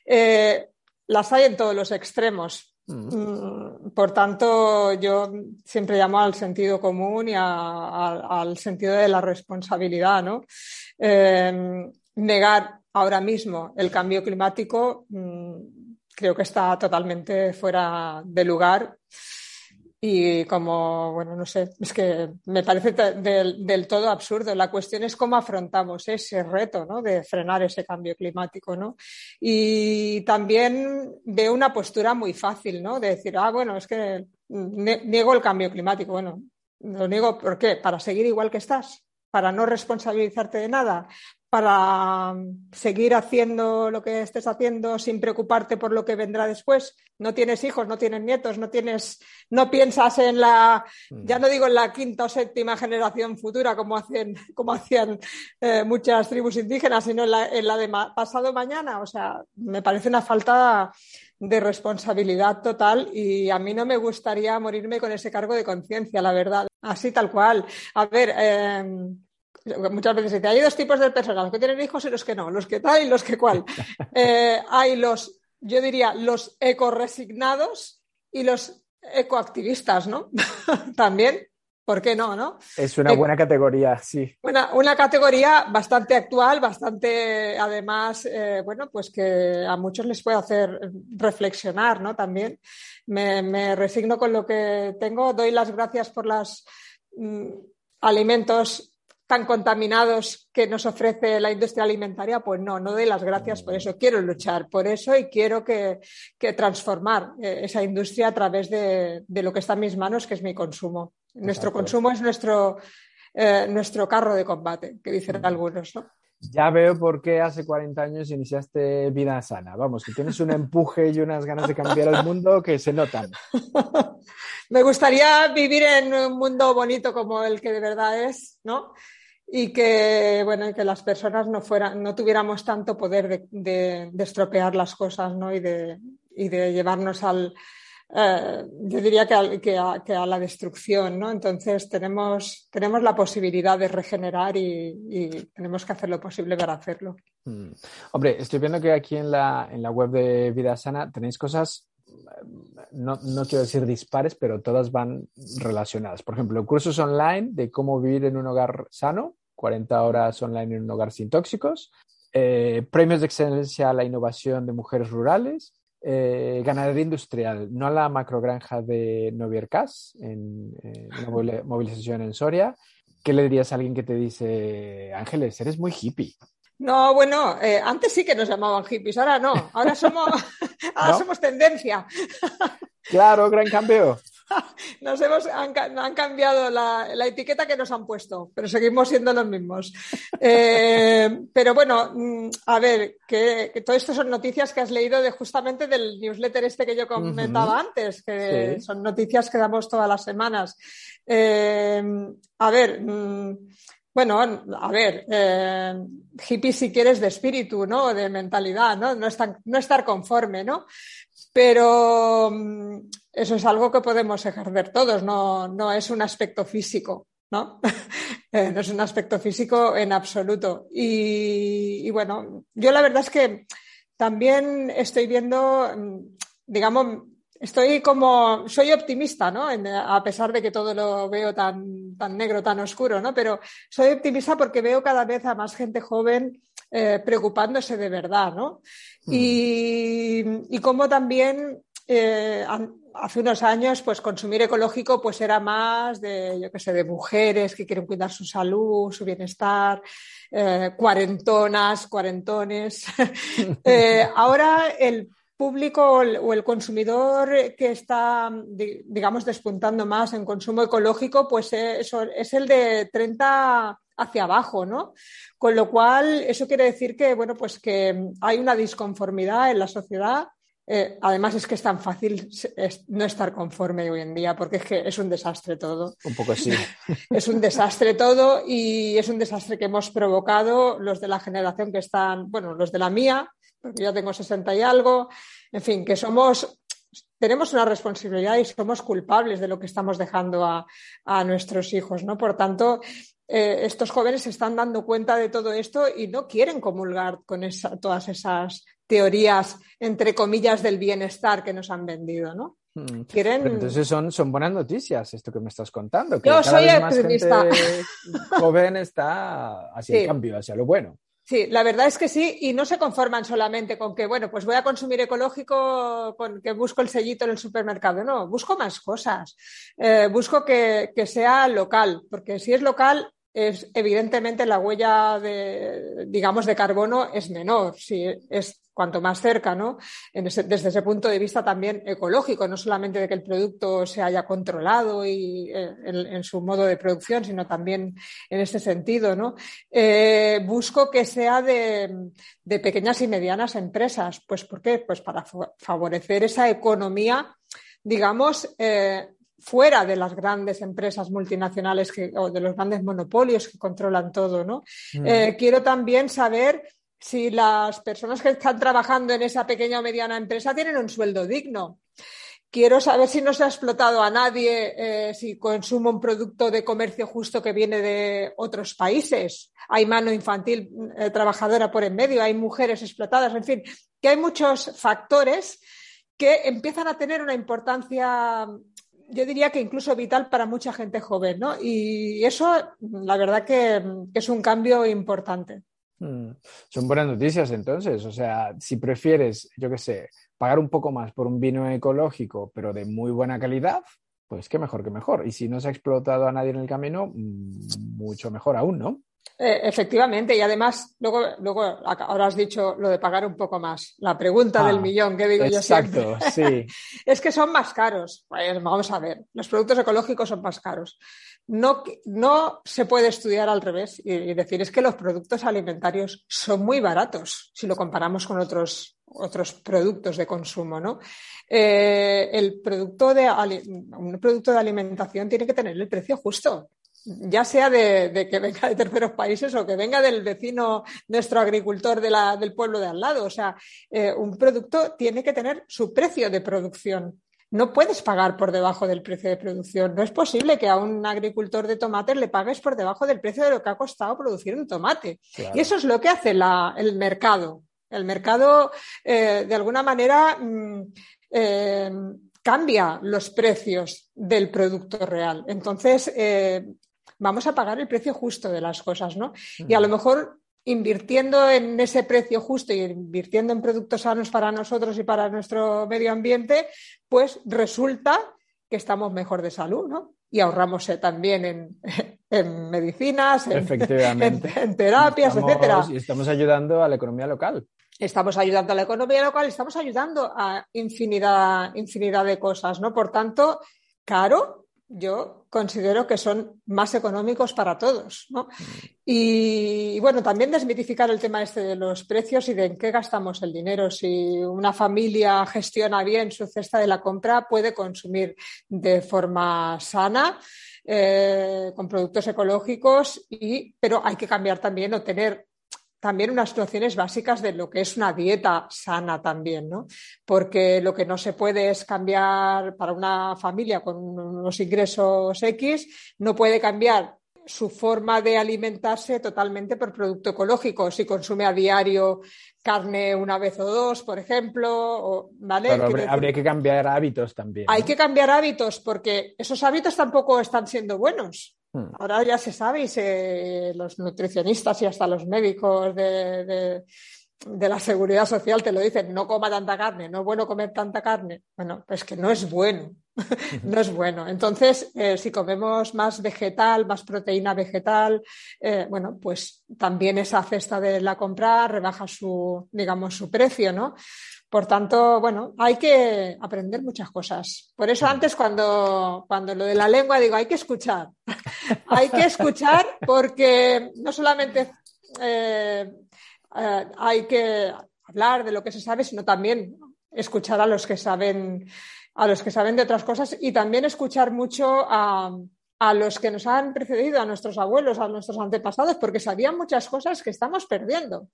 Eh, las hay en todos los extremos. Mm. Mm, por tanto, yo siempre llamo al sentido común y al sentido de la responsabilidad, ¿no? negar ahora mismo el cambio climático creo que está totalmente fuera de lugar y como, bueno, no sé, es que me parece del, todo absurdo. La cuestión es cómo afrontamos ese reto, ¿no? De frenar ese cambio climático, ¿no? Y también veo una postura muy fácil, ¿no? De decir, ah, bueno, es que niego el cambio climático. Bueno, lo niego, ¿por qué? Para seguir igual que estás para no responsabilizarte de nada, para mm, seguir haciendo lo que estés haciendo sin preocuparte por lo que vendrá después. No tienes hijos, no tienes nietos, no tienes, no piensas en la, mm. ya no digo en la quinta o séptima generación futura como hacían, como hacían eh, muchas tribus indígenas, sino en la, en la de pasado mañana. O sea, me parece una falta de responsabilidad total y a mí no me gustaría morirme con ese cargo de conciencia, la verdad. Así tal cual. A ver, eh, muchas veces dice, hay dos tipos de personas, los que tienen hijos y los que no, los que tal y los que cual. Eh, hay los, yo diría, los eco-resignados y los ecoactivistas, ¿no? También, ¿por qué no, no? Es una buena categoría, sí. Una, una, categoría bastante actual, bastante, además, eh, bueno, pues que a muchos les puede hacer reflexionar, ¿no? También me, me resigno con lo que tengo, doy las gracias por los mm, alimentos tan contaminados que nos ofrece la industria alimentaria, pues no, no doy las gracias por eso. Quiero luchar por eso y quiero que, transformar eh, esa industria a través de, lo que está en mis manos, que es mi consumo. Nuestro consumo es nuestro, eh, nuestro carro de combate, que dicen algunos, Ya veo por qué hace 40 años iniciaste vida sana. Vamos, que tienes un empuje y unas ganas de cambiar el mundo que se notan. Me gustaría vivir en un mundo bonito como el que de verdad es, ¿no? Y que bueno que las personas no fueran no tuviéramos tanto poder de, estropear las cosas ¿no? y, de, y de llevarnos al eh, yo diría que, que, a, la destrucción ¿no? entonces tenemos tenemos la posibilidad de regenerar y, tenemos que hacer lo posible para hacerlo mm. hombre estoy viendo que aquí en la, en la web de Vida Sana tenéis cosas no, quiero decir dispares, pero todas van relacionadas. Por ejemplo, cursos online de cómo vivir en un hogar sano, 40 horas online en un hogar sin tóxicos, eh, premios de excelencia a la innovación de mujeres rurales, eh, ganadería industrial, no a la macrogranja de Noviercas, en, una movilización en Soria. ¿Qué le dirías a alguien que te dice, Ángeles, eres muy hippie? No, bueno, eh, antes sí que nos llamaban hippies, ahora no, ahora somos, ahora somos tendencia. Claro, gran cambio. Nos hemos, han, cambiado la, etiqueta que nos han puesto, pero seguimos siendo los mismos. Eh, pero bueno, mm, a ver, que, todo esto son noticias que has leído de justamente del newsletter este que yo comentaba antes, que son noticias que damos todas las semanas. Eh, a ver. Mm, bueno, a ver, eh, hippie si quieres de espíritu, ¿no? De mentalidad, ¿no? No estar, no estar conforme, ¿no? Pero mm, eso es algo que podemos ejercer todos, no, no es un aspecto físico, ¿no? Eh, no es un aspecto físico en absoluto. Y, bueno, yo la verdad es que también estoy viendo, mm, digamos, estoy como, soy optimista, ¿no? a pesar de que todo lo veo tan tan, negro, tan oscuro, ¿no? Pero soy optimista porque veo cada vez a más gente joven eh, preocupándose de verdad, ¿no? Mm. Y, como también eh, hace unos años, pues consumir ecológico pues era más de, yo qué sé, de mujeres que quieren cuidar su salud, su bienestar, eh, cuarentonas, cuarentones. ahora el público o el consumidor que está, digamos, despuntando más en consumo ecológico, pues eso es el de 30 hacia abajo, ¿no? Con lo cual, eso quiere decir que, bueno, pues que hay una disconformidad en la sociedad. Eh, además, es que es tan fácil no estar conforme hoy en día, porque es que es un desastre todo. Un poco así. es un desastre todo y es un desastre que hemos provocado los de la generación que están, bueno, los de la mía, porque yo tengo 60 y algo, en fin, que somos tenemos una responsabilidad y somos culpables de lo que estamos dejando a, a nuestros hijos, ¿no? Por tanto, eh, estos jóvenes se están dando cuenta de todo esto y no quieren comulgar con todas esas teorías, entre comillas, del bienestar que nos han vendido, ¿no? Hmm. Quieren... entonces son, son buenas noticias esto que me estás contando. Que Yo soy optimista. joven está hacia el cambio, hacia lo bueno. Sí, la verdad es que sí, y no se conforman solamente con que, bueno, pues voy a consumir ecológico, con que busco el sellito en el supermercado. No, busco más cosas. Eh, busco que, que, sea local, porque si es local, es evidentemente la huella de, digamos, de carbono es menor, si es cuanto más cerca, ¿no? desde ese punto de vista también ecológico, no solamente de que el producto se haya controlado y, eh, en, su modo de producción, sino también en este sentido, ¿no? Eh, busco que sea de, de, pequeñas y medianas empresas. Pues, ¿por qué? Pues para favorecer esa economía digamos, eh, fuera de las grandes empresas multinacionales o de los grandes monopolios que controlan todo, ¿no? Mm. Quiero también saber si las personas que están trabajando en esa pequeña o mediana empresa tienen un sueldo digno. Quiero saber si no se ha explotado a nadie, eh, si consumo un producto de comercio justo que viene de otros países. Hay mano infantil eh, trabajadora por en medio, hay mujeres explotadas, en fin, que hay muchos factores que empiezan a tener una importancia yo diría que incluso vital para mucha gente joven, ¿no? Y eso, la verdad que, es un cambio importante. Hmm. Son buenas noticias entonces, o sea, si prefieres, yo qué sé, pagar un poco más por un vino ecológico, pero de muy buena calidad, pues qué mejor que mejor. Y si no se ha explotado a nadie en el camino, mm, mucho mejor aún, ¿no? Eh, efectivamente, y además, luego, luego ahora has dicho lo de pagar un poco más. La pregunta del ah, millón que digo yo. Exacto, sí. es que son más caros. Pues vamos a ver, los productos ecológicos son más caros. No, no se puede estudiar al revés y, decir es que los productos alimentarios son muy baratos si lo comparamos con otros, otros productos de consumo, ¿no? Eh, el producto de, un producto de alimentación tiene que tener el precio justo ya sea de, que venga de terceros países o que venga del vecino, nuestro agricultor del pueblo de al lado. O sea, eh, un producto tiene que tener su precio de producción. No puedes pagar por debajo del precio de producción. No es posible que a un agricultor de tomates le pagues por debajo del precio de lo que ha costado producir un tomate. Y eso es lo que hace el mercado. El mercado, eh, de alguna manera, mm, eh, cambia los precios del producto real. Entonces, vamos a pagar el precio justo de las cosas, ¿no? Y a lo mejor invirtiendo en ese precio justo y invirtiendo en productos sanos para nosotros y para nuestro medio ambiente, pues resulta que estamos mejor de salud, ¿no? Y ahorramos eh, también en, medicinas, en, terapias, etcétera. Y estamos ayudando a la economía local. Estamos ayudando a la economía local, estamos ayudando a infinidad, infinidad de cosas, ¿no? Por tanto, caro, yo considero que son más económicos para todos. ¿no? Y, bueno, también desmitificar el tema este de los precios y de en qué gastamos el dinero. Si una familia gestiona bien su cesta de la compra, puede consumir de forma sana. Eh, con productos ecológicos, y, pero hay que cambiar también o tener también unas situaciones básicas de lo que es una dieta sana también, ¿no? Porque lo que no se puede es cambiar para una familia con unos ingresos X, no puede cambiar su forma de alimentarse totalmente por producto ecológico. Si consume a diario carne una vez o dos, por ejemplo, ¿vale? habría, que cambiar hábitos también. Hay que cambiar hábitos porque esos hábitos tampoco están siendo buenos. Hmm. Ahora ya se sabe y los nutricionistas y hasta los médicos de, la seguridad social te lo dicen, no coma tanta carne, no es bueno comer tanta carne. Bueno, pues que no es bueno, no es bueno. Entonces, eh, si comemos más vegetal, más proteína vegetal, eh, bueno, pues también esa cesta de la compra rebaja su, digamos, su precio, ¿no? Por tanto, bueno, hay que aprender muchas cosas. Por eso antes cuando, cuando lo de la lengua digo, hay que escuchar. hay que escuchar porque no solamente eh, eh, hay que hablar de lo que se sabe, sino también escuchar a los que saben, a los que saben de otras cosas y también escuchar mucho a, a los que nos han precedido, a nuestros abuelos, a nuestros antepasados, porque sabían muchas cosas que estamos perdiendo.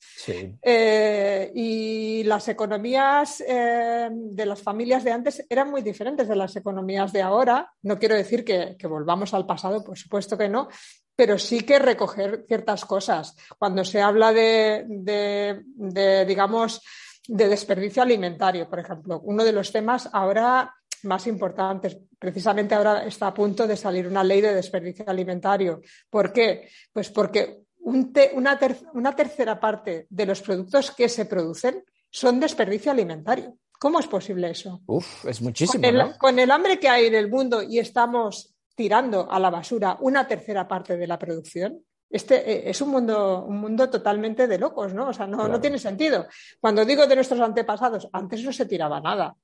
Eh, y las economías eh, de las familias de antes eran muy diferentes de las economías de ahora. No quiero decir que, volvamos al pasado, por supuesto que no, pero sí que recoger ciertas cosas. Cuando se habla de, de digamos, de desperdicio alimentario, por ejemplo, uno de los temas ahora más importantes. Precisamente ahora está a punto de salir una ley de desperdicio alimentario. ¿Por qué? Pues porque una, tercera parte de los productos que se producen son desperdicio alimentario. ¿Cómo es posible eso? Uf, es muchísimo. Con el, hambre que hay en el mundo y estamos tirando a la basura una tercera parte de la producción, este eh, es un mundo, un mundo totalmente de locos, ¿no? O sea, no, no, tiene sentido. Cuando digo de nuestros antepasados, antes no se tiraba nada.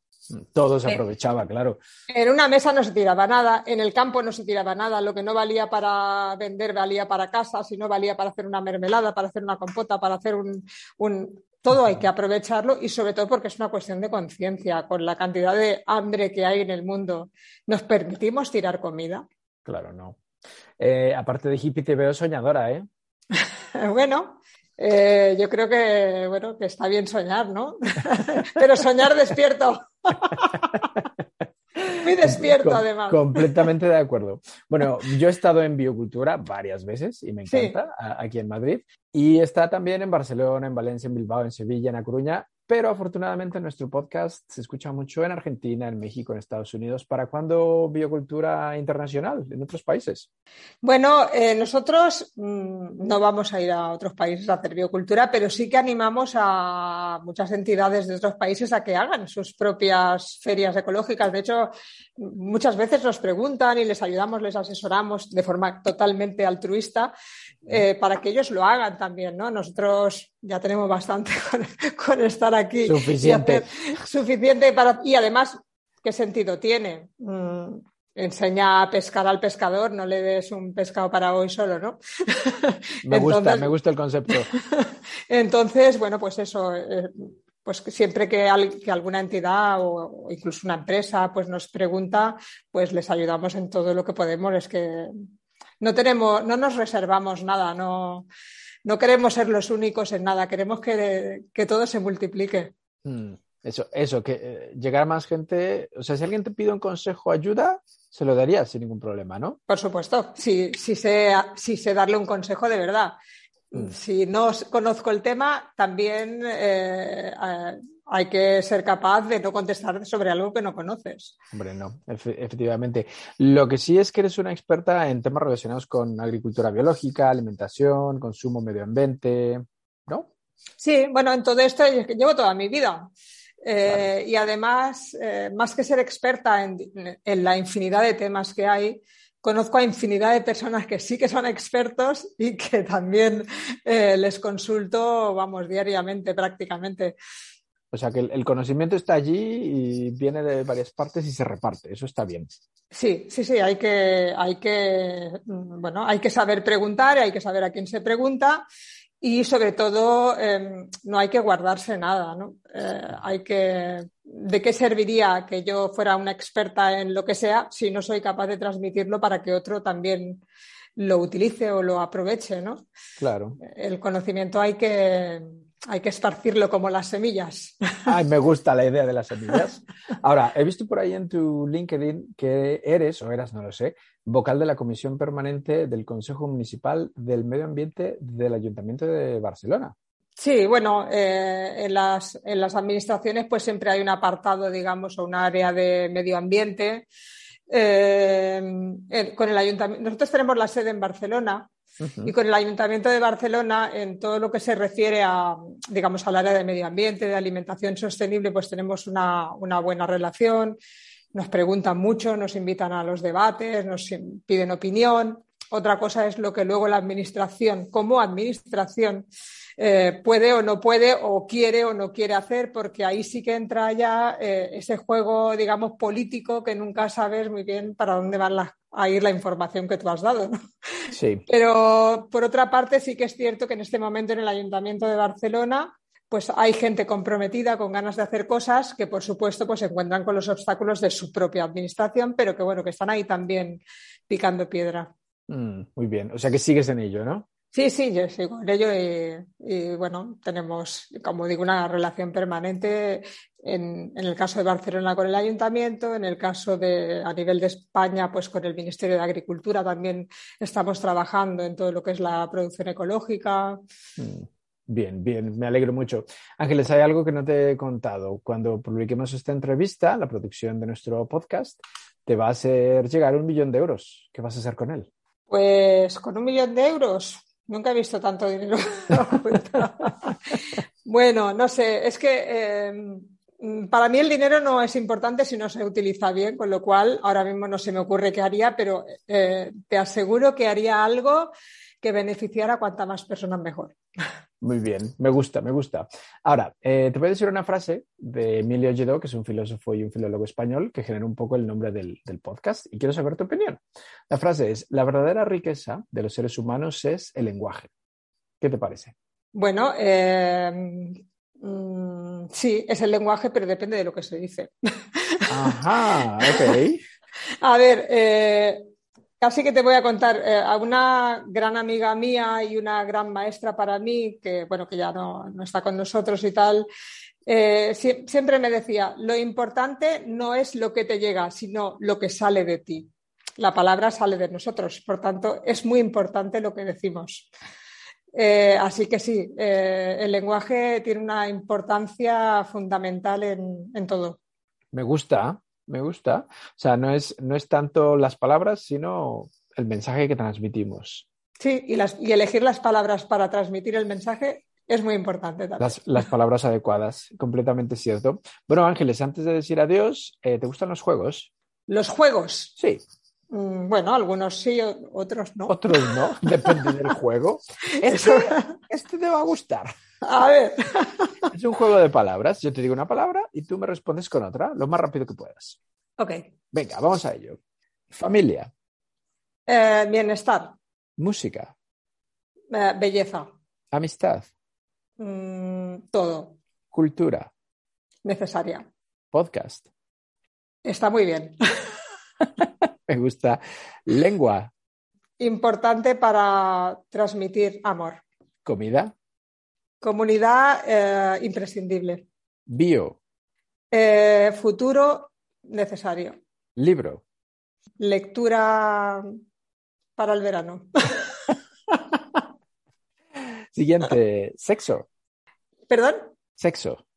Todo se aprovechaba, claro. En una mesa no se tiraba nada, en el campo no se tiraba nada, lo que no valía para vender valía para casa, si no valía para hacer una mermelada, para hacer una compota, para hacer un, Todo hay que aprovecharlo y sobre todo porque es una cuestión de conciencia, con la cantidad de hambre que hay en el mundo. ¿Nos permitimos tirar comida? Claro, no. Eh, aparte de hippie te veo soñadora, ¿eh? bueno, eh, yo creo que, bueno, que está bien soñar, ¿no? Pero soñar despierto. Muy despierto, además. Completamente de acuerdo. Bueno, yo he estado en biocultura varias veces y me encanta aquí en Madrid. Y está también en Barcelona, en Valencia, en Bilbao, en Sevilla, en A Coruña pero afortunadamente nuestro podcast se escucha mucho en Argentina, en México, en Estados Unidos. ¿Para cuándo biocultura internacional en otros países? Bueno, eh, nosotros mm, no vamos a ir a otros países a hacer biocultura, pero sí que animamos a muchas entidades de otros países a que hagan sus propias ferias ecológicas. De hecho, muchas veces nos preguntan y les ayudamos, les asesoramos de forma totalmente altruista eh, para que ellos lo hagan también. ¿no? Nosotros ya tenemos bastante con, estar aquí. Suficiente. suficiente para. Y además, ¿qué sentido tiene? Mm, enseña a pescar al pescador, no le des un pescado para hoy solo, ¿no? me gusta, me gusta el concepto. Entonces, bueno, pues eso. Eh, pues siempre que, que, alguna entidad o, incluso una empresa pues nos pregunta, pues les ayudamos en todo lo que podemos. Es que no tenemos, no nos reservamos nada, no, no queremos ser los únicos en nada, queremos que, todo se multiplique. Mm, eso, eso, que eh, llegar a más gente, o sea, si alguien te pide un consejo, ayuda, se lo daría sin ningún problema, ¿no? Por supuesto, si, si, sé, si sé darle un consejo de verdad. Mm. Si no conozco el tema, también eh, hay que ser capaz de no contestar sobre algo que no conoces. Hombre, no, efectivamente. Lo que sí es que eres una experta en temas relacionados con agricultura biológica, alimentación, consumo medio ambiente, ¿no? Sí, bueno, en todo esto llevo toda mi vida. Eh, y además, eh, más que ser experta en, la infinidad de temas que hay, conozco a infinidad de personas que sí que son expertos y que también eh, les consulto, vamos, diariamente prácticamente. O sea que el, conocimiento está allí y viene de varias partes y se reparte. Eso está bien. Sí, sí, sí. Hay que, hay que, mm, bueno, hay que saber preguntar, hay que saber a quién se pregunta y sobre todo em, no hay que guardarse nada, ¿no? Eh, hay que, ¿de qué serviría que yo fuera una experta en lo que sea si no soy capaz de transmitirlo para que otro también lo utilice o lo aproveche, ¿no? Claro. El conocimiento hay que hay que esparcirlo como las semillas. Ay, me gusta la idea de las semillas. Ahora, he visto por ahí en tu LinkedIn que eres, o eras, no lo sé, vocal de la Comisión Permanente del Consejo Municipal del Medio Ambiente del Ayuntamiento de Barcelona. Sí, bueno, eh, en, las, en las administraciones pues siempre hay un apartado, digamos, o un área de medio ambiente eh, con el ayuntamiento. Nosotros tenemos la sede en Barcelona y con el Ayuntamiento de Barcelona, en todo lo que se refiere a, digamos, al área de medio ambiente, de alimentación sostenible, pues tenemos una, una buena relación. Nos preguntan mucho, nos invitan a los debates, nos piden opinión. Otra cosa es lo que luego la Administración, como Administración, eh, puede o no puede o quiere o no quiere hacer, porque ahí sí que entra ya eh, ese juego, digamos, político que nunca sabes muy bien para dónde va a ir la información que tú has dado. Sí. Pero por otra parte, sí que es cierto que en este momento en el Ayuntamiento de Barcelona pues hay gente comprometida con ganas de hacer cosas que por supuesto pues se encuentran con los obstáculos de su propia administración, pero que bueno, que están ahí también picando piedra. Mm, muy bien, o sea que sigues en ello, ¿no? Sí, sí, yo sigo en ello y, bueno, tenemos, como digo, una relación permanente en, el caso de Barcelona con el ayuntamiento, en el caso de a nivel de España, pues con el Ministerio de Agricultura también estamos trabajando en todo lo que es la producción ecológica. Mm, bien, bien, me alegro mucho. Ángeles, hay algo que no te he contado. Cuando publiquemos esta entrevista, la producción de nuestro podcast, te va a hacer llegar un millón de euros. ¿Qué vas a hacer con él? Pues con un millón de euros, Nunca he visto tanto dinero. bueno, no sé, es que eh, para mí el dinero no es importante si no se utiliza bien, con lo cual ahora mismo no se me ocurre qué haría, pero eh, te aseguro que haría algo que beneficiara a cuanta más personas mejor. Muy bien, me gusta, me gusta. Ahora, eh, te voy a decir una frase de Emilio Lledó, que es un filósofo y un filólogo español, que genera un poco el nombre del, podcast, y quiero saber tu opinión. La frase es, la verdadera riqueza de los seres humanos es el lenguaje. ¿Qué te parece? Bueno, eh, mm, sí, es el lenguaje, pero depende de lo que se dice. Ajá, ok. A ver, eh, Casi que te voy a contar eh, a una gran amiga mía y una gran maestra para mí, que bueno, que ya no, está con nosotros y tal, eh, siempre me decía, lo importante no es lo que te llega, sino lo que sale de ti. La palabra sale de nosotros, por tanto, es muy importante lo que decimos. Eh, así que sí, el lenguaje tiene una importancia fundamental en todo. Me gusta, me gusta. O sea, no es, no es tanto las palabras, sino el mensaje que transmitimos. Sí, y, las, y elegir las palabras para transmitir el mensaje es muy importante también. Las, palabras adecuadas, completamente cierto. Bueno, Ángeles, antes de decir adiós, eh, ¿te gustan los juegos? ¿Los juegos? Sí. Mm, bueno, algunos sí, otros no. Otros no, depende del juego. Este, este te va a gustar. A ver. Es un juego de palabras. Yo te digo una palabra y tú me respondes con otra, lo más rápido que puedas. Ok. Venga, vamos a ello. Familia. Eh, bienestar. Música. Eh, belleza. Amistad. Mm, todo. Cultura. Necesaria. Podcast. Está muy bien. me gusta. Lengua. Importante para transmitir amor. Comida. Comunidad eh, imprescindible. Bio. Eh, futuro necesario. Libro. Lectura para el verano. Siguiente, sexo. ¿Perdón? Sexo.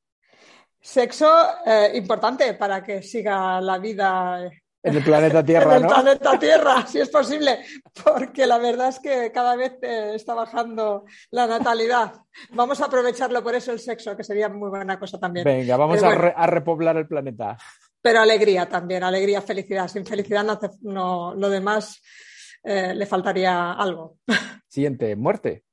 Sexo eh, importante para que siga la vida en el planeta Tierra, en el planeta Tierra, si es posible, porque la verdad es que cada vez eh, está bajando la natalidad. Vamos a aprovecharlo por eso el sexo, que sería muy buena cosa también. Venga, vamos a, repoblar el planeta. Pero alegría también, alegría, felicidad. Sin felicidad no, lo demás eh, le faltaría algo. Siguiente, muerte.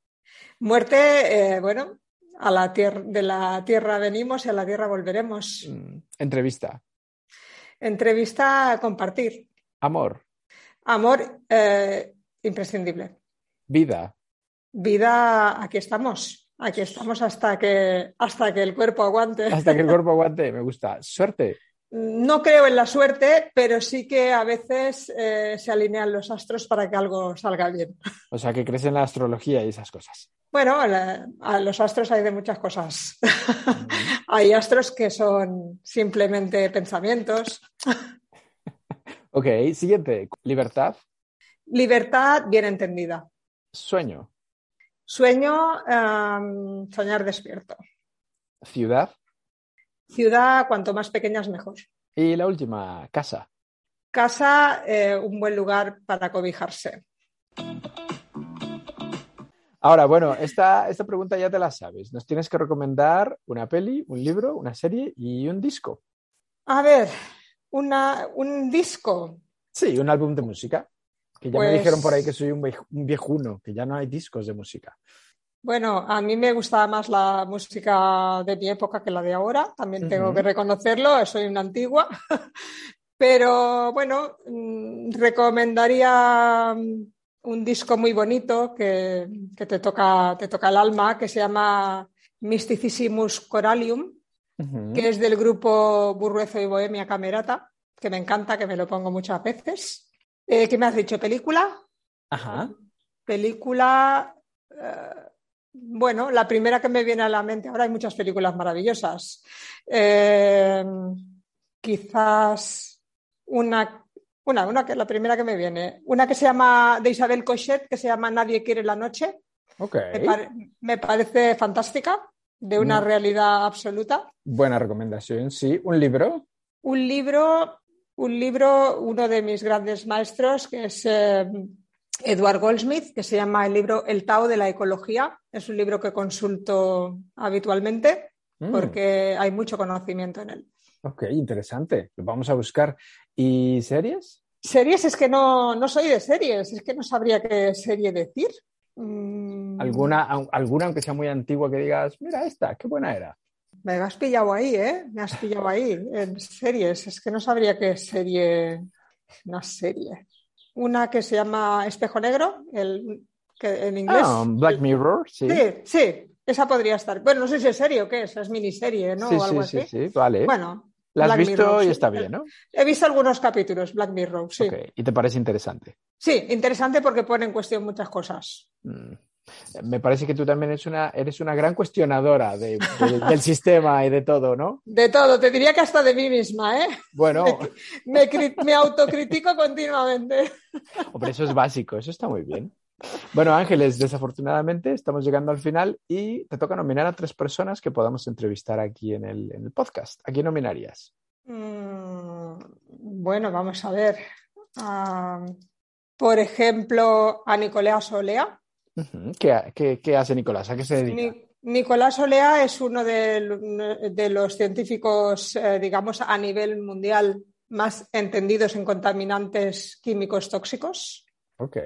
Muerte, eh, bueno, a la tierra, de la tierra venimos y a la tierra volveremos. Mm, entrevista. Entrevista a compartir. Amor. Amor eh, imprescindible. Vida. Vida, aquí estamos. Aquí estamos hasta que, hasta que el cuerpo aguante. Hasta que el cuerpo aguante, me gusta. Suerte. No creo en la suerte, pero sí que a veces eh, se alinean los astros para que algo salga bien. O sea, que crees en la astrología y esas cosas. Bueno, a los astros hay de muchas cosas. hay astros que son simplemente pensamientos. ok, siguiente. Libertad. Libertad bien entendida. Sueño. Sueño, soñar despierto. Ciudad. Ciudad, cuanto más pequeña es mejor. Y la última, casa. casa, eh, un buen lugar para cobijarse. Ahora, bueno, esta, esta pregunta ya te la sabes. Nos tienes que recomendar una peli, un libro, una serie y un disco. A ver, una, un disco. Sí, un álbum de música. Que ya me Pues- dijeron por ahí que soy un viejuno, que ya no hay discos de música. Bueno, a mí me gustaba más la música de mi época que la de ahora, también tengo que reconocerlo, soy una antigua. Pero bueno, mm, recomendaría mm, un disco muy bonito que, que te toca, te toca el alma, que se llama Mysticismus Coralium, que es del grupo Burruezo y Bohemia Camerata, que me encanta, que me lo pongo muchas veces. Eh, ¿qué me has dicho? ¿Película? Ajá. Película, eh, bueno, la primera que me viene a la mente, ahora hay muchas películas maravillosas. Eh, quizás una, una, una que la primera que me viene, una que se llama de Isabel Cochet, que se llama Nadie quiere la noche. Ok. Me, pare- me parece fantástica, de una Mm. realidad absoluta. Buena recomendación, sí. ¿Un libro? Un libro, un libro, uno de mis grandes maestros, que es eh, Edward Goldsmith, que se llama el libro El Tao de la Ecología. Es un libro que consulto habitualmente Mm, porque hay mucho conocimiento en él. Ok, interesante. Lo vamos a buscar. ¿Y series? Series es que no, no soy de series, es que no sabría qué serie decir. Mm, ¿Alguna, alguna, aunque sea muy antigua, que digas, mira esta, qué buena era? Me has pillado ahí, ¿eh? Me has pillado ahí en series. Es que no sabría qué serie. Una serie. Una que se llama Espejo Negro, el, que en inglés. Ah, Black Mirror, sí. Sí, sí, esa podría estar. Bueno, no sé si es serie o qué es, es miniserie, ¿no? Sí, o algo sí, así. sí, sí, vale. Bueno, La has Black visto Mirror, y sí. está bien, ¿no? he visto algunos capítulos, Black Mirror, sí. Y te parece interesante. Sí, interesante porque pone en cuestión muchas cosas. Mm. Me parece que tú también eres una, eres una gran cuestionadora de- de- del sistema y de todo, ¿no? De todo, te diría que hasta de mí misma, ¿eh? Bueno, Me, me autocritico continuamente. hombre, eso es básico, eso está muy bien. Bueno, Ángeles, desafortunadamente estamos llegando al final y te toca nominar a tres personas que podamos entrevistar aquí en el, en el podcast. ¿A quién nominarías? Mm, bueno, vamos a ver. Ah, por ejemplo, a Nicolás Olea. ¿Qué, qué- qué hace Nicolás? ¿A qué se dedica? Ni- Nicolás Olea es uno de, de los científicos, eh, digamos, a nivel mundial más entendidos en contaminantes químicos tóxicos, Ok.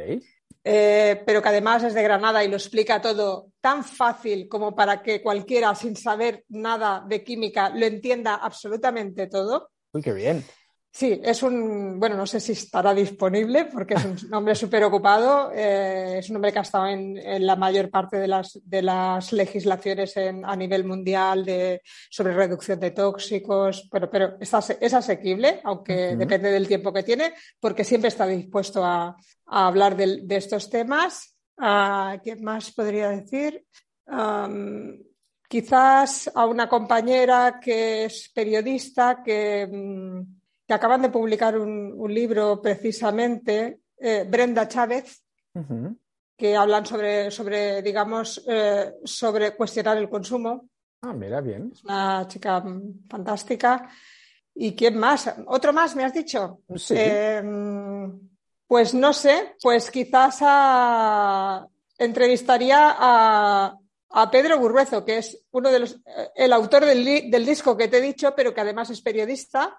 eh, pero que además es de Granada y lo explica todo tan fácil como para que cualquiera, sin saber nada de química, lo entienda absolutamente todo. Uy, qué bien. Sí, es un, bueno, no sé si estará disponible porque es un hombre súper ocupado, eh, es un hombre que ha estado en, en la mayor parte de las, de las legislaciones en- a nivel mundial de, sobre reducción de tóxicos, pero, pero es, ase- es asequible, aunque Ujú. depende del tiempo que tiene, porque siempre está dispuesto a, a hablar del- de, estos temas. Ah, ¿Qué más podría decir? Am, quizás a una compañera que es periodista que... mm, que acaban de publicar un, un libro precisamente, eh, Brenda Chávez, que hablan sobre, sobre digamos, eh, sobre cuestionar el consumo. Ah, mira, bien. Es una chica fantástica. ¿Y quién más? ¿Otro más me has dicho? Sí. Eh, pues no sé, pues quizás a- entrevistaría a, a Pedro Burruezo, que es uno de los, eh, el autor del, del disco que te he dicho, pero que además es periodista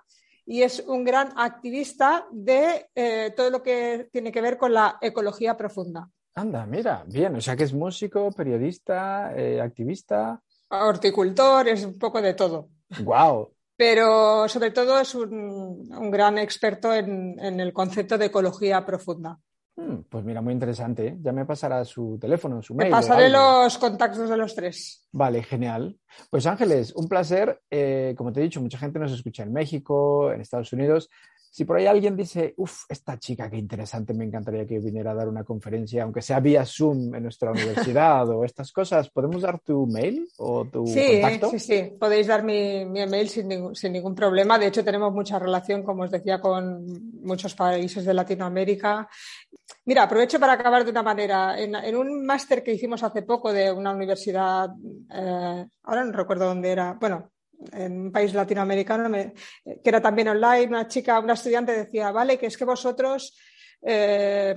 y es un gran activista de eh, todo lo que tiene que ver con la ecología profunda. Anda, mira, bien. O sea que es músico, periodista, eh, activista. Horticultor, es un poco de todo. ¡Wow! Pero sobre todo es un, un gran experto en, en el concepto de ecología profunda. Mm, Pues mira, muy interesante. ¿eh? Ya me pasará su teléfono, su Te mail. o pasaré los contactos de los tres. Vale, genial. Pues Ángeles, un placer. Eh, como te he dicho, mucha gente nos escucha en México, en Estados Unidos. Si por ahí alguien dice, uff, esta chica, qué interesante, me encantaría que viniera a dar una conferencia, aunque sea vía Zoom en nuestra universidad o estas cosas, ¿podemos dar tu mail o tu Sí, contacto? sí, sí. Podéis dar mi, mi email sin ningún, sin ningún problema. De hecho, tenemos mucha relación, como os decía, con muchos países de Latinoamérica. Mira, aprovecho para acabar de una manera. En, en un máster que hicimos hace poco de una universidad, eh, ahora no recuerdo dónde era, bueno, en un país latinoamericano, que era también online, una chica, una estudiante decía, vale, que es que vosotros eh,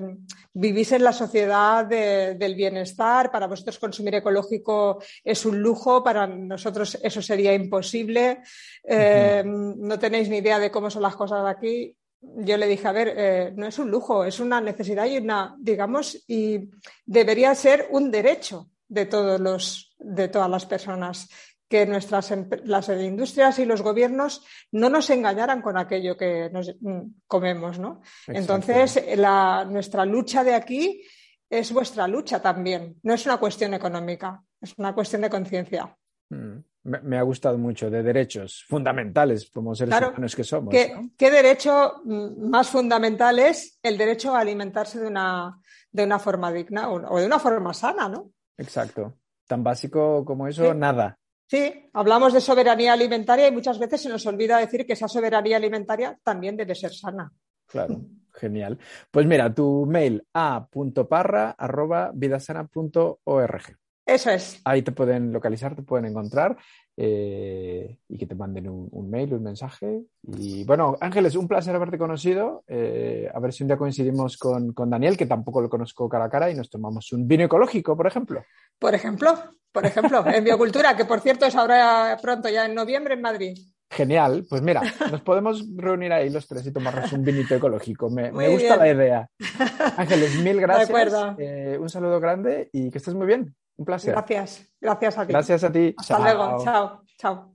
vivís en la sociedad del bienestar, para vosotros consumir ecológico es un lujo, para nosotros eso sería imposible, eh, no tenéis ni idea de cómo son las cosas aquí. Yo le dije, a ver, eh, no es un lujo, es una necesidad y una, digamos, y debería ser un derecho de todos los, de todas las personas que nuestras las industrias y los gobiernos no nos engañaran con aquello que nos mm, comemos, ¿no? Entonces, la, nuestra lucha de aquí es vuestra lucha también. No es una cuestión económica, es una cuestión de conciencia. Mm, me, ha gustado mucho, de derechos fundamentales como seres humanos que somos. ¿qué, derecho mm, más fundamental es el derecho a alimentarse de una, de una forma digna o, de una forma sana, ¿no? Exacto. Tan básico como eso, nada. Sí, hablamos de soberanía alimentaria y muchas veces se nos olvida decir que esa soberanía alimentaria también debe ser sana. Claro, genial. Pues mira, tu mail a.parra.vidasana.org. Eso es. Ahí te pueden localizar, te pueden encontrar eh, y que te manden un, mail, un mensaje. Y bueno, Ángeles, un placer haberte conocido. Eh, a ver si un día coincidimos con, con, Daniel, que tampoco lo conozco cara a cara, y nos tomamos un vino ecológico, por ejemplo. Por ejemplo, por ejemplo, en Biocultura, que por cierto es ahora pronto, ya en noviembre en Madrid. Genial, pues mira, nos podemos reunir ahí los tres y tomarnos un vinito ecológico. Me, gusta la idea. Ángeles, mil gracias. Eh, un saludo grande y que estés muy bien. Un placer. Gracias, gracias a ti. Gracias a ti. Hasta luego, chao, chao.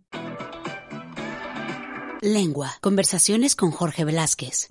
Lengua, conversaciones con Jorge Velázquez.